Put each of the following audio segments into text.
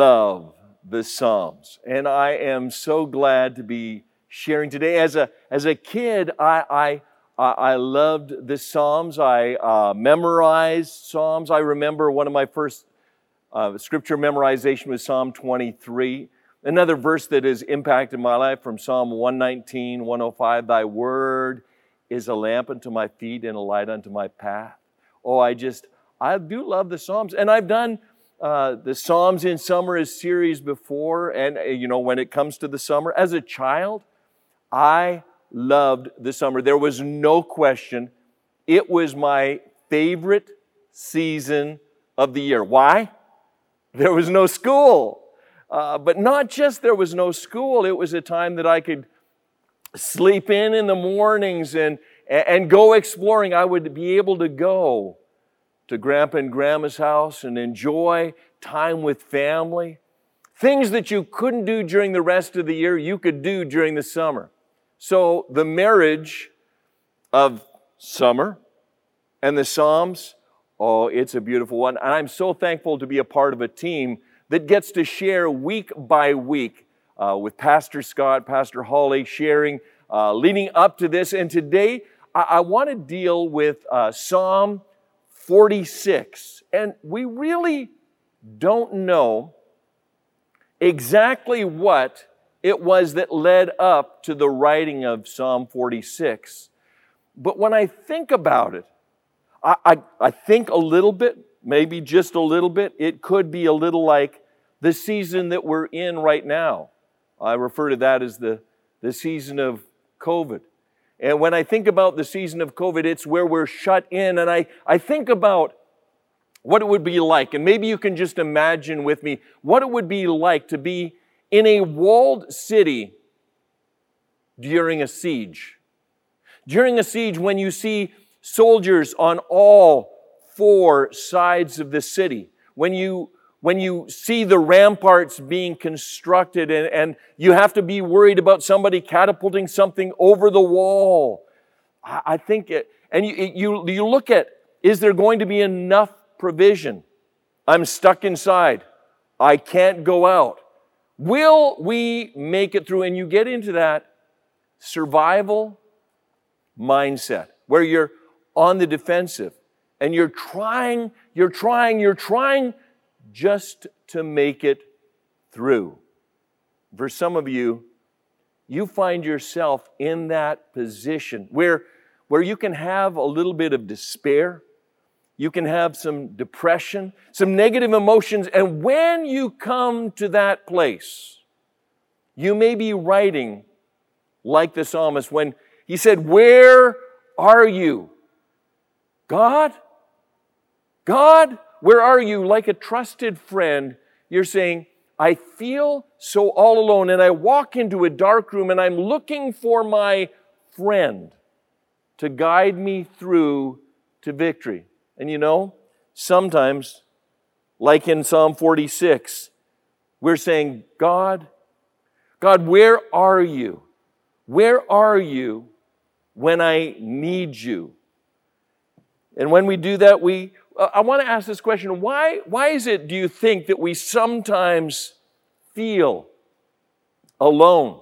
Love the Psalms, and I am so glad to be sharing today. As a, as a kid, I, I, I loved the Psalms. I uh, memorized Psalms. I remember one of my first uh, scripture memorization was Psalm 23. Another verse that has impacted my life from Psalm 119, 105 Thy word is a lamp unto my feet and a light unto my path. Oh, I just, I do love the Psalms. And I've done uh, the Psalms in Summer is series before, and uh, you know, when it comes to the summer, as a child, I loved the summer. There was no question. It was my favorite season of the year. Why? There was no school. Uh, but not just there was no school, it was a time that I could sleep in in the mornings and, and go exploring. I would be able to go to Grandpa and Grandma's house and enjoy time with family. Things that you couldn't do during the rest of the year, you could do during the summer. So the marriage of summer and the Psalms, oh, it's a beautiful one. And I'm so thankful to be a part of a team that gets to share week by week uh, with Pastor Scott, Pastor Holly, sharing, uh, leading up to this. And today, I, I want to deal with uh, Psalm 46. And we really don't know exactly what it was that led up to the writing of Psalm 46. But when I think about it, I, I, I, think a little bit, maybe just a little bit, it could be a little like the season that we're in right now. I refer to that as the, the season of COVID. And when I think about the season of COVID, it's where we're shut in. And I, I think about what it would be like. And maybe you can just imagine with me what it would be like to be in a walled city during a siege. During a siege, when you see soldiers on all four sides of the city, when you when you see the ramparts being constructed and, and you have to be worried about somebody catapulting something over the wall. I, I think it, and you, you, you look at, is there going to be enough provision? I'm stuck inside. I can't go out. Will we make it through? And you get into that survival mindset where you're on the defensive and you're trying, you're trying, you're trying just to make it through. For some of you, you find yourself in that position where, where you can have a little bit of despair, you can have some depression, some negative emotions, and when you come to that place, you may be writing like the psalmist when he said, Where are you? God? God? Where are you? Like a trusted friend, you're saying, I feel so all alone, and I walk into a dark room and I'm looking for my friend to guide me through to victory. And you know, sometimes, like in Psalm 46, we're saying, God, God, where are you? Where are you when I need you? And when we do that, we, Uh, I want to ask this question why, why is it, do you think, that we sometimes feel alone,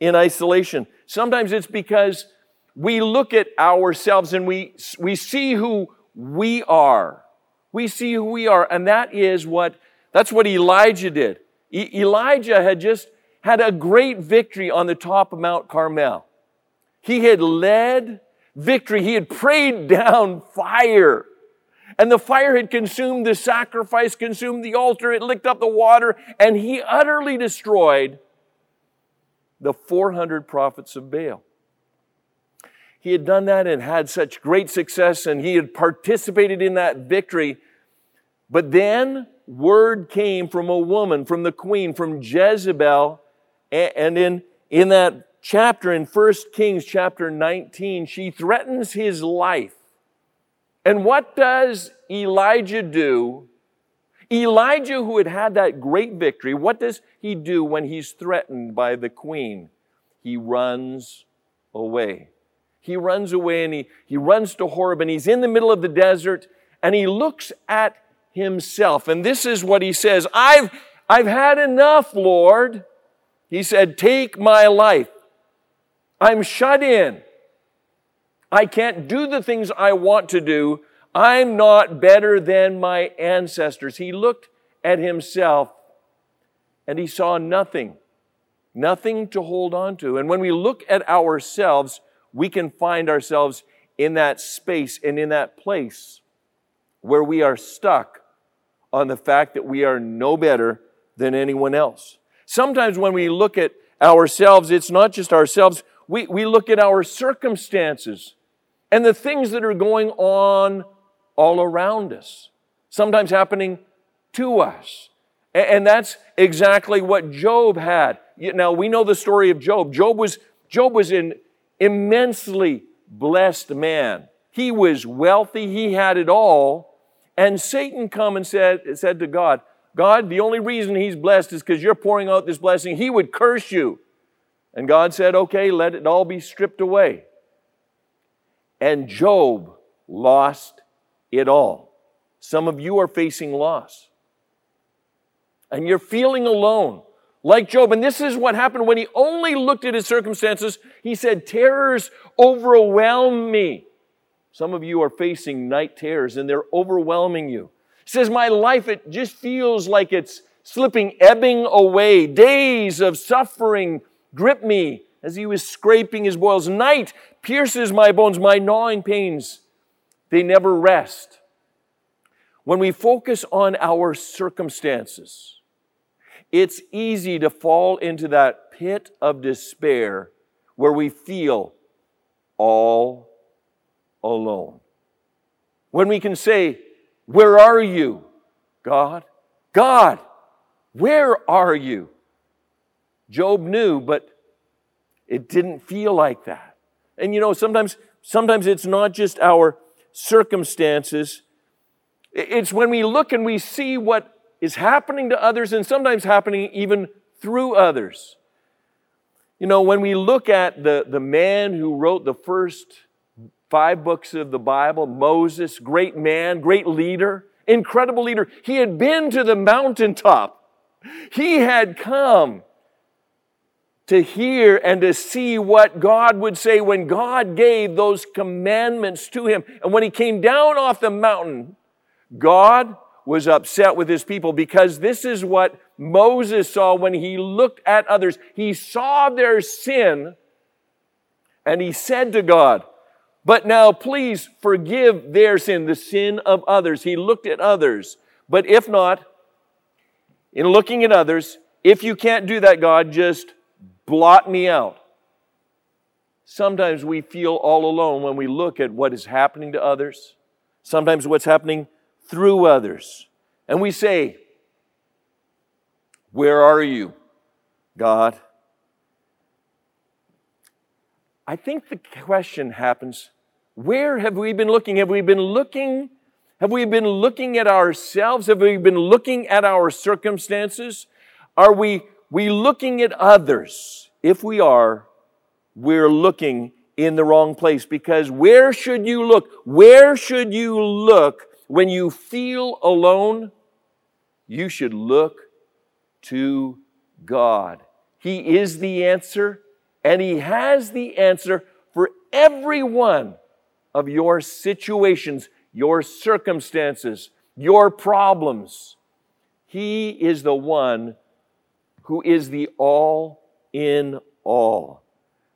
in isolation? Sometimes it's because we look at ourselves and we, we see who we are. We see who we are, and that is what that's what Elijah did. E- Elijah had just had a great victory on the top of Mount Carmel. He had led victory. He had prayed down fire and the fire had consumed the sacrifice, consumed the altar, it licked up the water, and he utterly destroyed the 400 prophets of Baal. He had done that and had such great success, and he had participated in that victory. But then word came from a woman, from the queen, from Jezebel, and in, in that chapter, in 1 Kings chapter 19, she threatens his life and what does Elijah do? Elijah, who had had that great victory, what does he do when he's threatened by the queen? He runs away. He runs away and he, he runs to Horeb and he's in the middle of the desert and he looks at himself. And this is what he says I've, I've had enough, Lord. He said, Take my life. I'm shut in. I can't do the things I want to do. I'm not better than my ancestors. He looked at himself and he saw nothing, nothing to hold on to. And when we look at ourselves, we can find ourselves in that space and in that place where we are stuck on the fact that we are no better than anyone else. Sometimes when we look at ourselves, it's not just ourselves, we, we look at our circumstances and the things that are going on all around us, sometimes happening to us. And that's exactly what Job had. Now we know the story of Job. Job was, Job was an immensely blessed man. He was wealthy, he had it all. And Satan come and said, said to God, God, the only reason he's blessed is because you're pouring out this blessing. He would curse you. And God said, okay, let it all be stripped away. And Job lost it all. Some of you are facing loss. And you're feeling alone, like Job. And this is what happened when he only looked at his circumstances. He said, Terrors overwhelm me. Some of you are facing night terrors and they're overwhelming you. He says, My life, it just feels like it's slipping, ebbing away. Days of suffering grip me as he was scraping his boils. Night pierces my bones, my gnawing pains, they never rest. When we focus on our circumstances, it's easy to fall into that pit of despair where we feel all alone. When we can say, Where are you, God? God, where are you? Job knew, but it didn't feel like that. And you know, sometimes, sometimes it's not just our circumstances. It's when we look and we see what is happening to others and sometimes happening even through others. You know, when we look at the, the man who wrote the first five books of the Bible, Moses, great man, great leader, incredible leader, he had been to the mountaintop. He had come to hear and to see what God would say when God gave those commandments to him. And when he came down off the mountain, God was upset with his people because this is what Moses saw when he looked at others. He saw their sin and he said to God, but now please forgive their sin, the sin of others. He looked at others. But if not, in looking at others, if you can't do that, God, just blot me out. Sometimes we feel all alone when we look at what is happening to others, sometimes what's happening through others. And we say, Where are you, God? I think the question happens where have we been looking? Have we been looking? Have we been looking at ourselves? Have we been looking at our circumstances? Are we we looking at others? If we are, we're looking in the wrong place because where should you look? Where should you look when you feel alone? You should look to God. He is the answer and He has the answer for every one of your situations, your circumstances, your problems. He is the one who is the all in all.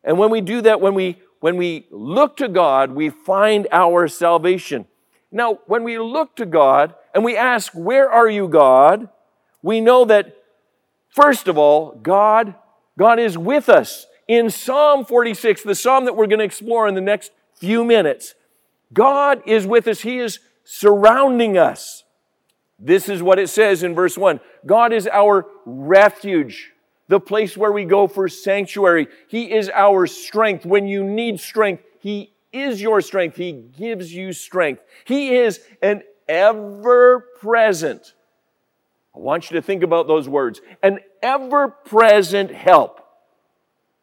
And when we do that, when we, when we look to God, we find our salvation. Now, when we look to God and we ask, Where are you, God? we know that, first of all, God, God is with us. In Psalm 46, the psalm that we're going to explore in the next few minutes, God is with us. He is surrounding us. This is what it says in verse 1 God is our refuge, the place where we go for sanctuary. He is our strength. When you need strength, He is your strength. He gives you strength. He is an ever present. I want you to think about those words an ever present help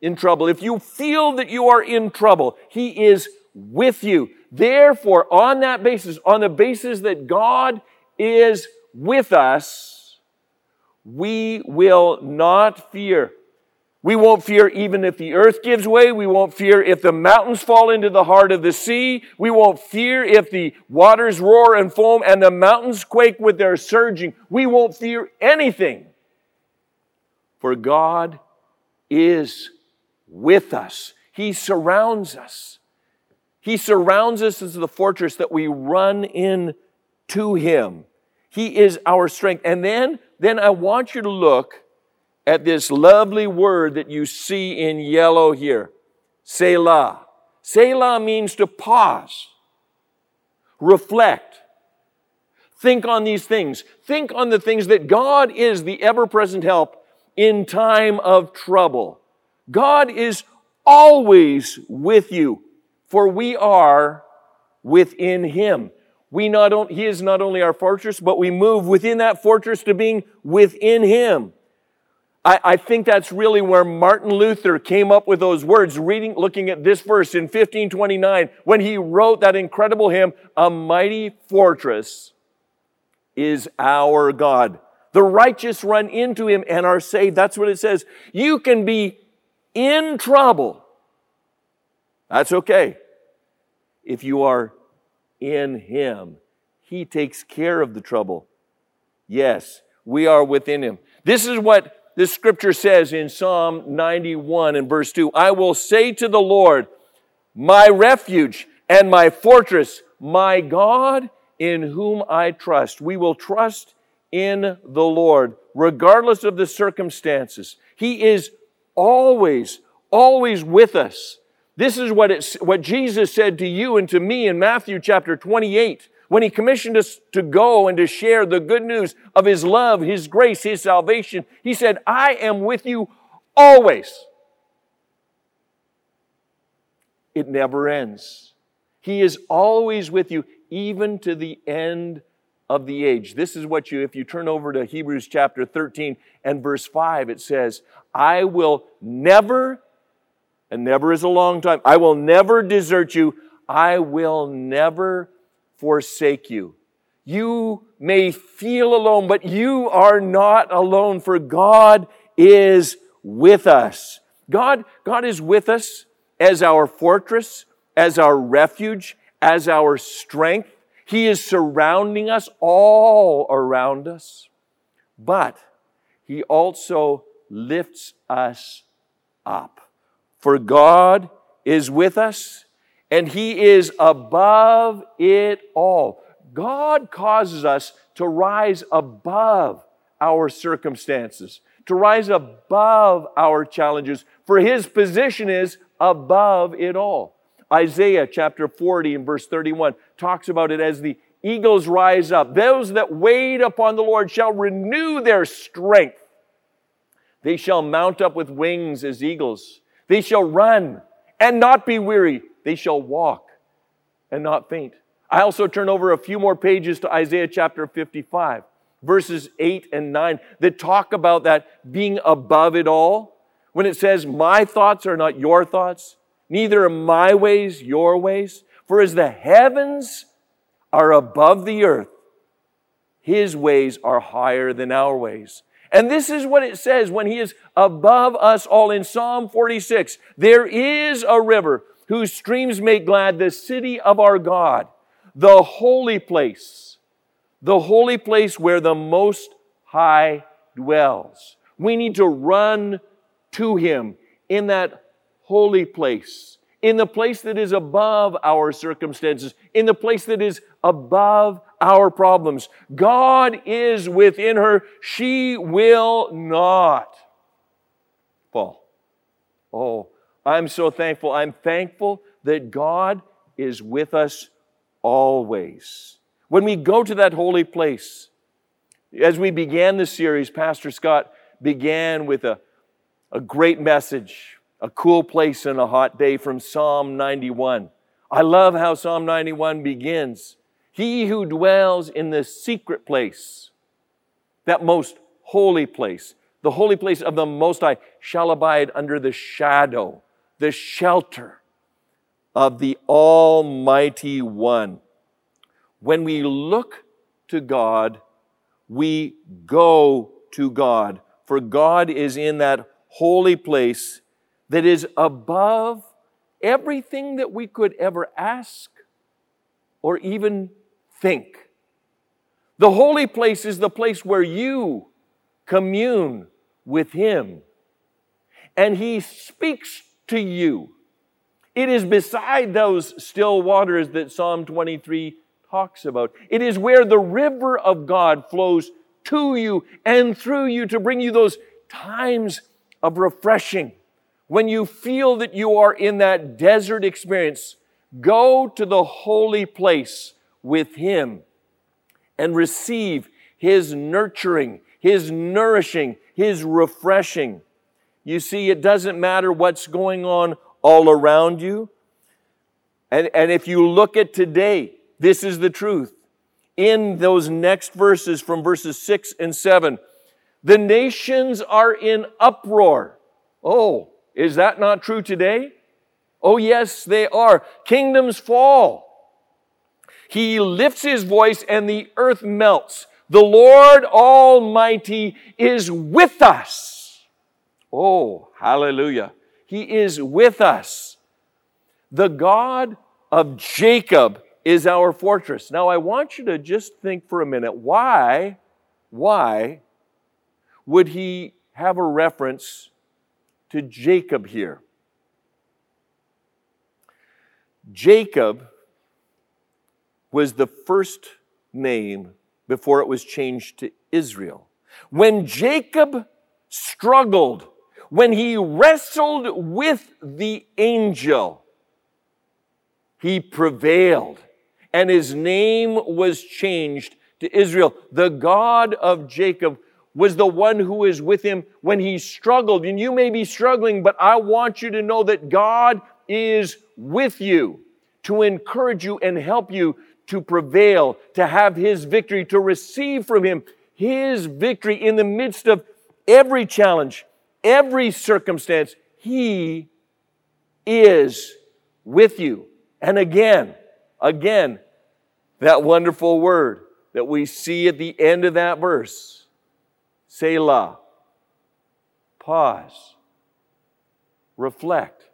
in trouble. If you feel that you are in trouble, He is with you. Therefore, on that basis, on the basis that God is with us, we will not fear. We won't fear even if the earth gives way. We won't fear if the mountains fall into the heart of the sea. We won't fear if the waters roar and foam and the mountains quake with their surging. We won't fear anything. For God is with us. He surrounds us. He surrounds us as the fortress that we run in to Him. He is our strength. And then, then I want you to look at this lovely word that you see in yellow here Selah. Selah means to pause, reflect, think on these things. Think on the things that God is the ever present help in time of trouble. God is always with you, for we are within Him. We not He is not only our fortress, but we move within that fortress to being within Him. I, I, think that's really where Martin Luther came up with those words, reading, looking at this verse in 1529, when he wrote that incredible hymn, A Mighty Fortress is Our God. The righteous run into him and are saved. That's what it says. You can be in trouble. That's okay. If you are in him, he takes care of the trouble. Yes, we are within him. This is what this scripture says in Psalm 91 and verse 2 I will say to the Lord, my refuge and my fortress, my God in whom I trust. We will trust in the Lord, regardless of the circumstances. He is always, always with us. This is what, it's, what Jesus said to you and to me in Matthew chapter 28 when he commissioned us to go and to share the good news of his love, his grace, his salvation, he said, I am with you always. It never ends. He is always with you, even to the end of the age. This is what you, if you turn over to Hebrews chapter 13 and verse 5, it says, I will never, and never is a long time, I will never desert you. I will never forsake you. You may feel alone, but you are not alone, for God is with us. God, God is with us as our fortress, as our refuge, as our strength. He is surrounding us all around us. But He also lifts us up. For God is with us and He is above it all. God causes us to rise above our circumstances, to rise above our challenges, for His position is above it all. Isaiah chapter 40 and verse 31 talks about it as the eagles rise up. Those that wait upon the Lord shall renew their strength. They shall mount up with wings as eagles. They shall run and not be weary. They shall walk and not faint. I also turn over a few more pages to Isaiah chapter 55, verses 8 and 9, that talk about that being above it all. When it says, My thoughts are not your thoughts, neither are my ways your ways. For as the heavens are above the earth, his ways are higher than our ways. And this is what it says when he is above us all in Psalm 46. There is a river whose streams make glad the city of our God, the holy place, the holy place where the Most High dwells. We need to run to Him in that holy place, in the place that is above our circumstances, in the place that is above our problems. God is within her. She will not fall. Oh, I'm so thankful. I'm thankful that God is with us always. When we go to that holy place, as we began this series, Pastor Scott began with a, a great message, a cool place and a hot day from Psalm 91. I love how Psalm 91 begins. He who dwells in the secret place, that most holy place, the holy place of the Most High, shall abide under the shadow the shelter of the Almighty One. When we look to God, we go to God. For God is in that holy place that is above everything that we could ever ask or even think. The holy place is the place where you commune with Him and He speaks to you. It is beside those still waters that Psalm 23 talks about. It is where the river of God flows to you and through you to bring you those times of refreshing. When you feel that you are in that desert experience, go to the holy place with Him and receive His nurturing, His nourishing, His refreshing. You see, it doesn't matter what's going on all around you. And, and if you look at today, this is the truth. In those next verses from verses 6 and 7, the nations are in uproar. Oh, is that not true today? Oh, yes, they are. Kingdoms fall. He lifts his voice and the earth melts. The Lord Almighty is with us. Oh, hallelujah. He is with us. The God of Jacob is our fortress. Now, I want you to just think for a minute why, why would he have a reference to Jacob here? Jacob was the first name before it was changed to Israel. When Jacob struggled, when he wrestled with the angel, he prevailed and his name was changed to Israel. The God of Jacob was the one who was with him when he struggled. And you may be struggling, but I want you to know that God is with you to encourage you and help you to prevail, to have his victory, to receive from him his victory in the midst of every challenge, every circumstance. He is with you. And again, again, that wonderful word that we see at the end of that verse Selah. Pause. Reflect.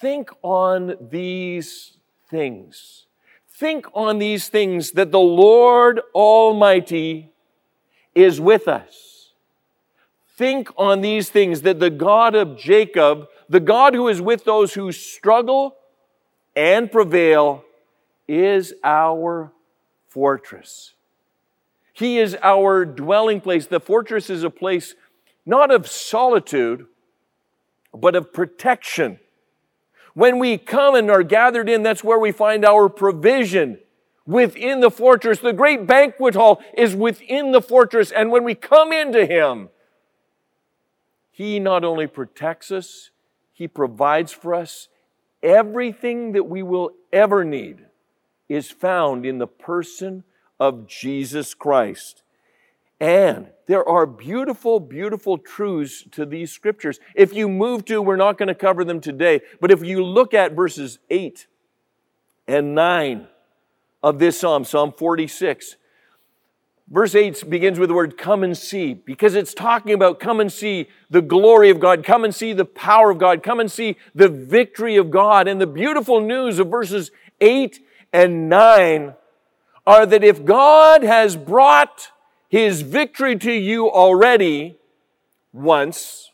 Think on these things. Think on these things that the Lord Almighty is with us. Think on these things that the God of Jacob, the God who is with those who struggle and prevail, is our fortress. He is our dwelling place. The fortress is a place not of solitude, but of protection. When we come and are gathered in, that's where we find our provision within the fortress. The great banquet hall is within the fortress. And when we come into Him, He not only protects us, He provides for us everything that we will ever need is found in the person of Jesus Christ. And there are beautiful, beautiful truths to these scriptures. If you move to, we're not going to cover them today, but if you look at verses 8 and 9 of this psalm, Psalm 46, verse 8 begins with the word come and see, because it's talking about come and see the glory of God, come and see the power of God, come and see the victory of God. And the beautiful news of verses 8 and 9 are that if God has brought his victory to you already once,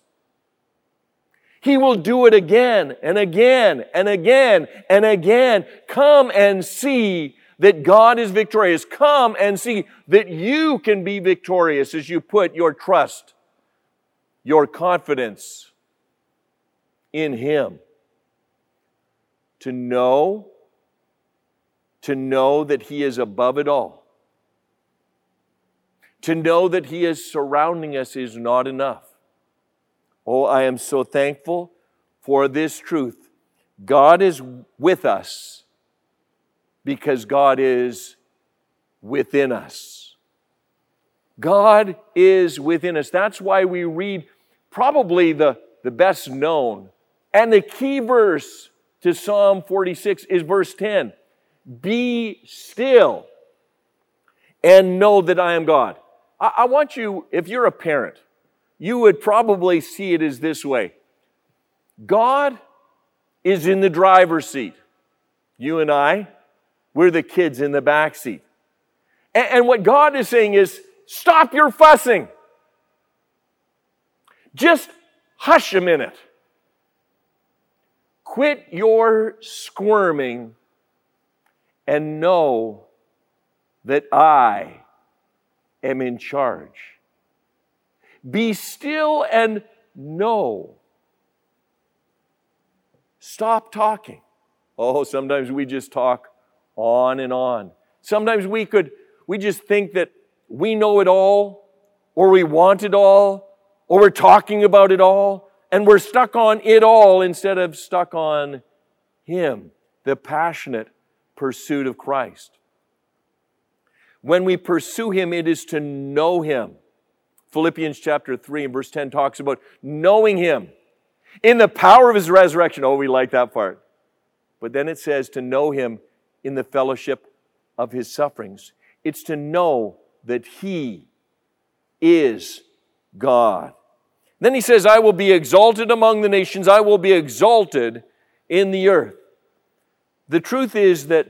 he will do it again and again and again and again. Come and see that God is victorious. Come and see that you can be victorious as you put your trust, your confidence in Him. To know to know that He is above it all. To know that He is surrounding us is not enough. Oh, I am so thankful for this truth. God is with us because God is within us. God is within us. That's why we read probably the, the best known and the key verse to Psalm 46 is verse 10 be still and know that I am God. I, I want you, if you're a parent, you would probably see it as this way God is in the driver's seat. You and I, we're the kids in the back seat. And, and what God is saying is stop your fussing. Just hush a minute. Quit your squirming and know that I am in charge. Be still and know. Stop talking. Oh, sometimes we just talk on and on. Sometimes we could, we just think that we know it all, or we want it all, or we're talking about it all, and we're stuck on it all instead of stuck on Him, the passionate pursuit of Christ. When we pursue Him, it is to know Him. Philippians chapter 3 and verse 10 talks about knowing Him in the power of His resurrection. Oh, we like that part. But then it says to know Him in the fellowship of His sufferings. It's to know that He is God. Then he says, I will be exalted among the nations, I will be exalted in the earth. The truth is that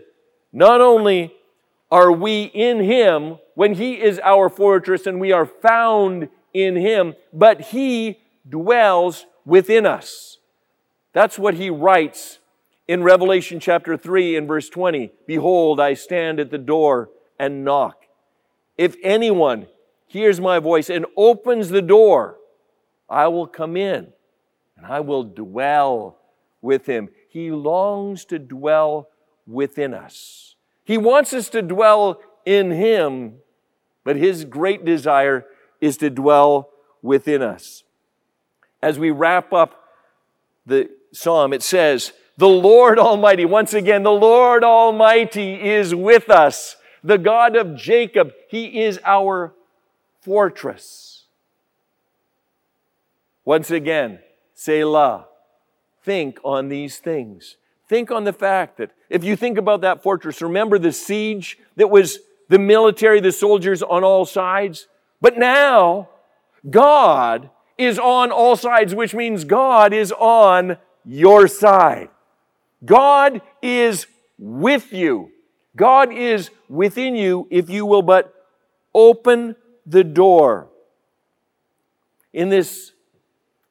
not only are we in him when he is our fortress and we are found in him, but he dwells within us. That's what he writes in Revelation chapter 3 and verse 20. Behold, I stand at the door and knock. If anyone hears my voice and opens the door, I will come in and I will dwell with him. He longs to dwell within us. He wants us to dwell in him, but his great desire is to dwell within us. As we wrap up the psalm, it says, The Lord Almighty, once again, the Lord Almighty is with us. The God of Jacob, He is our fortress. Once again, Selah. Think on these things. Think on the fact that if you think about that fortress, remember the siege that was the military, the soldiers on all sides? But now, God is on all sides, which means God is on your side. God is with you. God is within you if you will but open the door. In this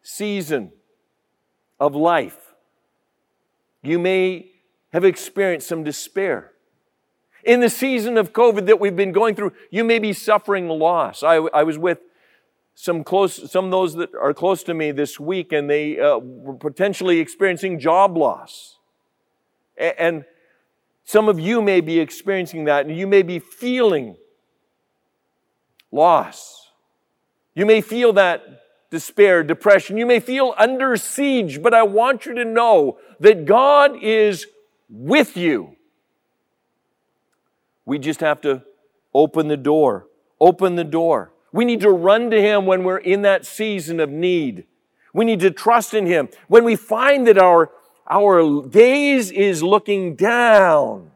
season of life, you may have experienced some despair. In the season of COVID that we've been going through, you may be suffering loss. I, I was with some close, some of those that are close to me this week, and they uh, were potentially experiencing job loss. And some of you may be experiencing that, and you may be feeling loss. You may feel that despair, depression. You may feel under siege, but I want you to know that God is with you. We just have to open the door. Open the door. We need to run to Him when we're in that season of need. We need to trust in Him. When we find that our, our gaze is looking down,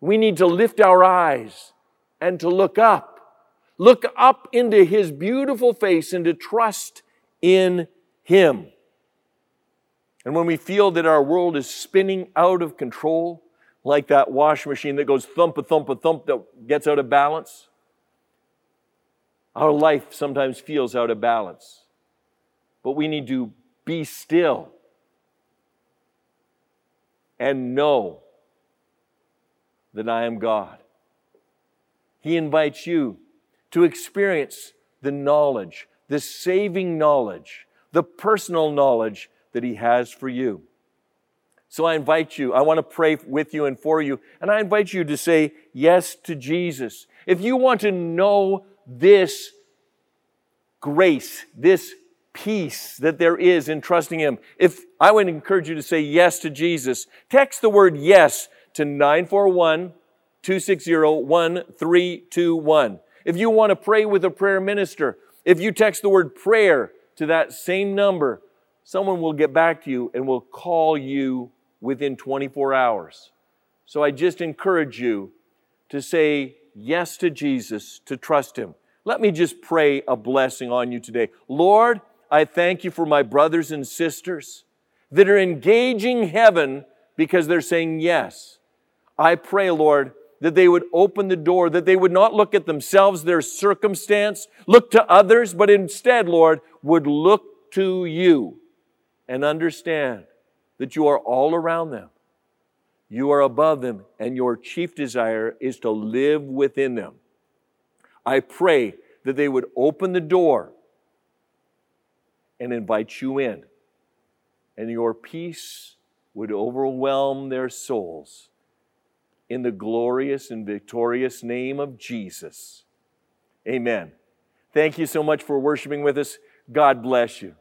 we need to lift our eyes and to look up look up into His beautiful face and to trust in Him. And when we feel that our world is spinning out of control, like that wash machine that goes thump a thump a thump that gets out of balance, our life sometimes feels out of balance. But we need to be still and know that I am God. He invites you to experience the knowledge, the saving knowledge, the personal knowledge that He has for you. So I invite you, I want to pray with you and for you, and I invite you to say yes to Jesus. If you want to know this grace, this peace that there is in trusting Him, if I would encourage you to say yes to Jesus, text the word yes to 941 260 1321. If you want to pray with a prayer minister, if you text the word prayer to that same number, someone will get back to you and will call you within 24 hours. So I just encourage you to say yes to Jesus, to trust Him. Let me just pray a blessing on you today. Lord, I thank you for my brothers and sisters that are engaging heaven because they're saying yes. I pray, Lord, that they would open the door, that they would not look at themselves, their circumstance, look to others, but instead, Lord, would look to you and understand that you are all around them. You are above them, and your chief desire is to live within them. I pray that they would open the door and invite you in, and your peace would overwhelm their souls. In the glorious and victorious name of Jesus. Amen. Thank you so much for worshiping with us. God bless you.